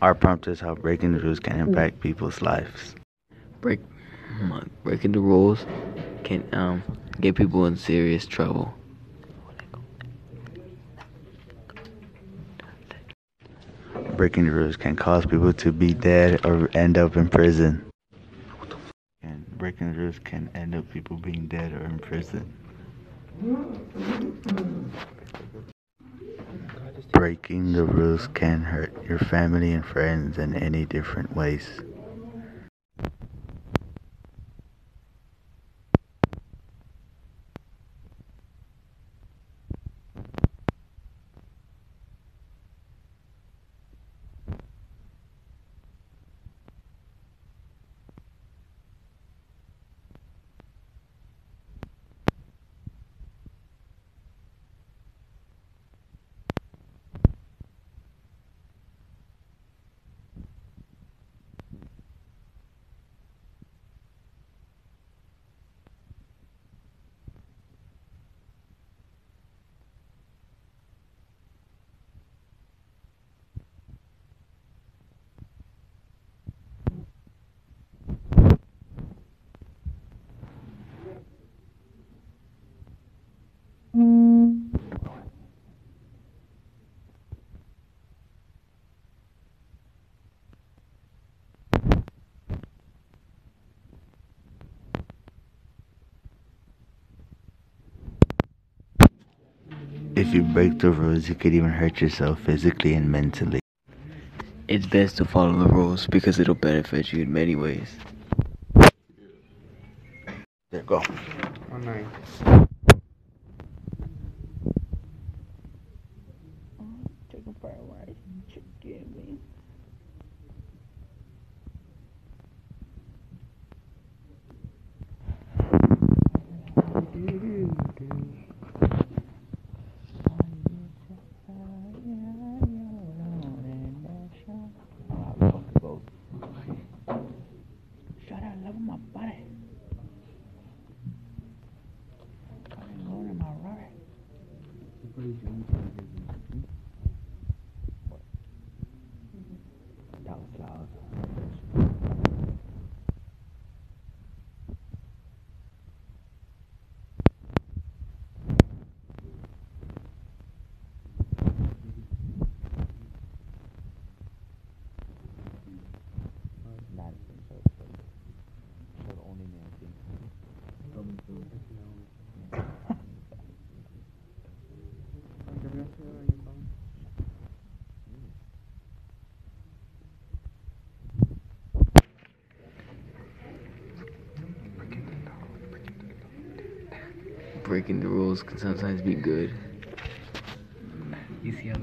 Our prompt is how breaking the rules can impact people's lives. Break, breaking the rules can um, get people in serious trouble. Breaking the rules can cause people to be dead or end up in prison. And breaking the rules can end up people being dead or in prison. Breaking the rules can hurt your family and friends in any different ways. If you break the rules, you could even hurt yourself physically and mentally. It's best to follow the rules because it'll benefit you in many ways. There, go. One nine. Love my body. Coming on in my right. Breaking the rules can sometimes be good. You see how